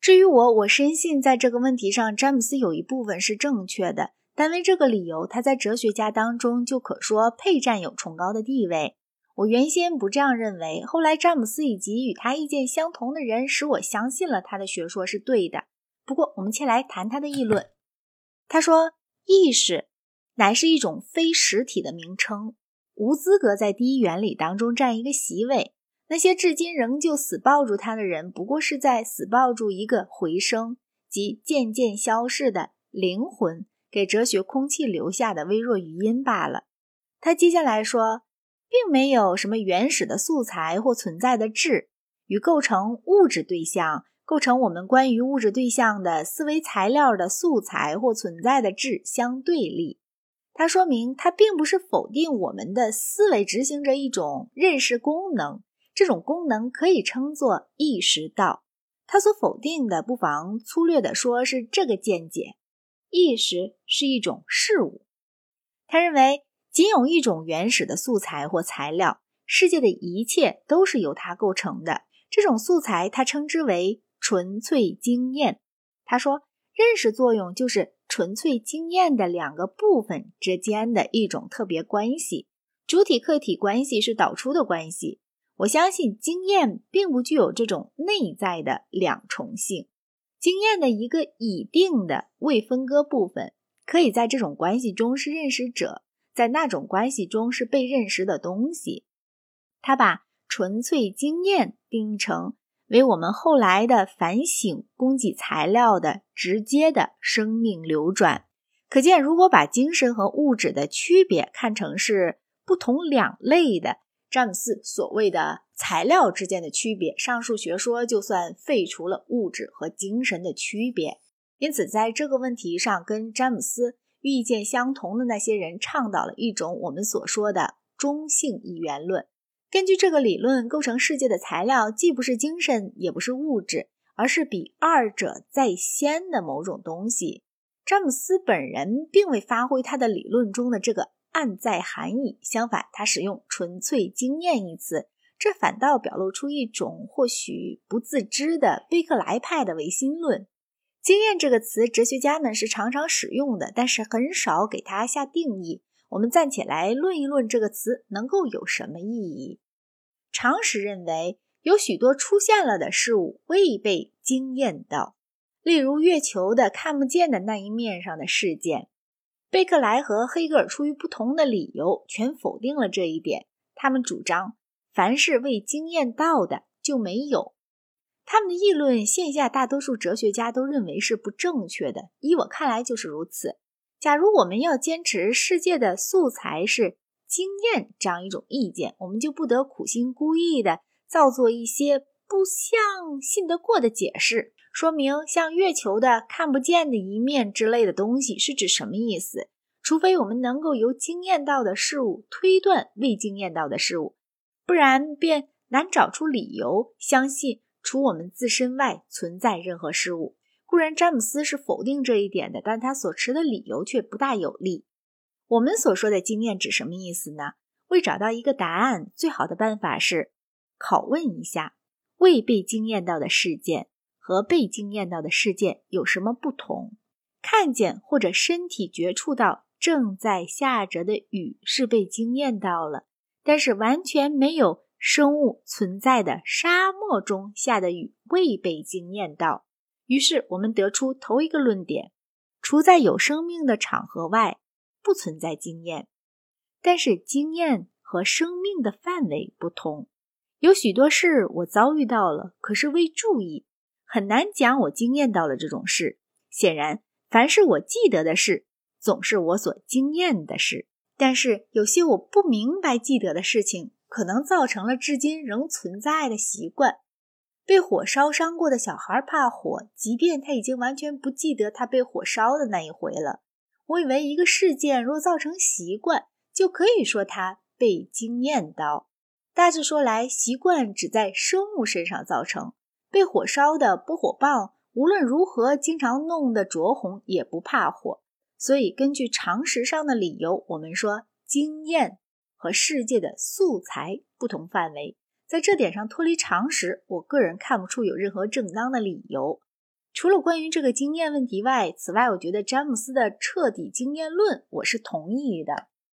至于我，我深信在这个问题上，詹姆斯有一部分是正确的。但为这个理由，他在哲学家当中就可说配占有崇高的地位。我原先不这样认为，后来詹姆斯以及与他意见相同的人使我相信了他的学说是对的。不过，我们先来谈他的议论。他说：“意识乃是一种非实体的名称，无资格在第一原理当中占一个席位。那些至今仍旧死抱住他的人，不过是在死抱住一个回声即渐渐消逝的灵魂。”给哲学空气留下的微弱余音罢了。他接下来说，并没有什么原始的素材或存在的质，与构成物质对象、构成我们关于物质对象的思维材料的素材或存在的质相对立。他说明，他并不是否定我们的思维执行着一种认识功能，这种功能可以称作意识到。他所否定的，不妨粗略地说是这个见解。意识是一种事物，他认为仅有一种原始的素材或材料，世界的一切都是由它构成的。这种素材他称之为纯粹经验。他说，认识作用就是纯粹经验的两个部分之间的一种特别关系，主体客体关系是导出的关系。我相信经验并不具有这种内在的两重性。经验的一个已定的未分割部分，可以在这种关系中是认识者，在那种关系中是被认识的东西。他把纯粹经验定义成为我们后来的反省供给材料的直接的生命流转。可见，如果把精神和物质的区别看成是不同两类的，詹姆斯所谓的。材料之间的区别，上述学说就算废除了物质和精神的区别。因此，在这个问题上，跟詹姆斯意见相同的那些人倡导了一种我们所说的中性一元论。根据这个理论，构成世界的材料既不是精神，也不是物质，而是比二者在先的某种东西。詹姆斯本人并未发挥他的理论中的这个暗在含义，相反，他使用“纯粹经验”一词。这反倒表露出一种或许不自知的贝克莱派的唯心论。经验这个词，哲学家们是常常使用的，但是很少给它下定义。我们暂且来论一论这个词能够有什么意义。常识认为，有许多出现了的事物未被经验到，例如月球的看不见的那一面上的事件。贝克莱和黑格尔出于不同的理由，全否定了这一点。他们主张。凡是未经验到的就没有。他们的议论，线下大多数哲学家都认为是不正确的。依我看来，就是如此。假如我们要坚持世界的素材是经验这样一种意见，我们就不得苦心孤诣地造作一些不像信得过的解释，说明像月球的看不见的一面之类的东西是指什么意思。除非我们能够由经验到的事物推断未经验到的事物。不然便难找出理由相信除我们自身外存在任何事物。固然詹姆斯是否定这一点的，但他所持的理由却不大有力。我们所说的经验指什么意思呢？为找到一个答案，最好的办法是拷问一下：未被经验到的事件和被惊艳到的事件有什么不同？看见或者身体觉触到正在下着的雨是被惊艳到了。但是完全没有生物存在的沙漠中下的雨未被惊艳到，于是我们得出头一个论点：除在有生命的场合外，不存在经验。但是经验和生命的范围不同，有许多事我遭遇到了，可是未注意，很难讲我经验到了这种事。显然，凡是我记得的事，总是我所经验的事。但是有些我不明白记得的事情，可能造成了至今仍存在的习惯。被火烧伤过的小孩怕火，即便他已经完全不记得他被火烧的那一回了。我以为一个事件若造成习惯，就可以说他被经验到。大致说来，习惯只在生物身上造成。被火烧的拨火棒，无论如何经常弄得灼红，也不怕火。所以，根据常识上的理由，我们说经验和世界的素材不同范围，在这点上脱离常识，我个人看不出有任何正当的理由。除了关于这个经验问题外，此外，我觉得詹姆斯的彻底经验论我是同意的。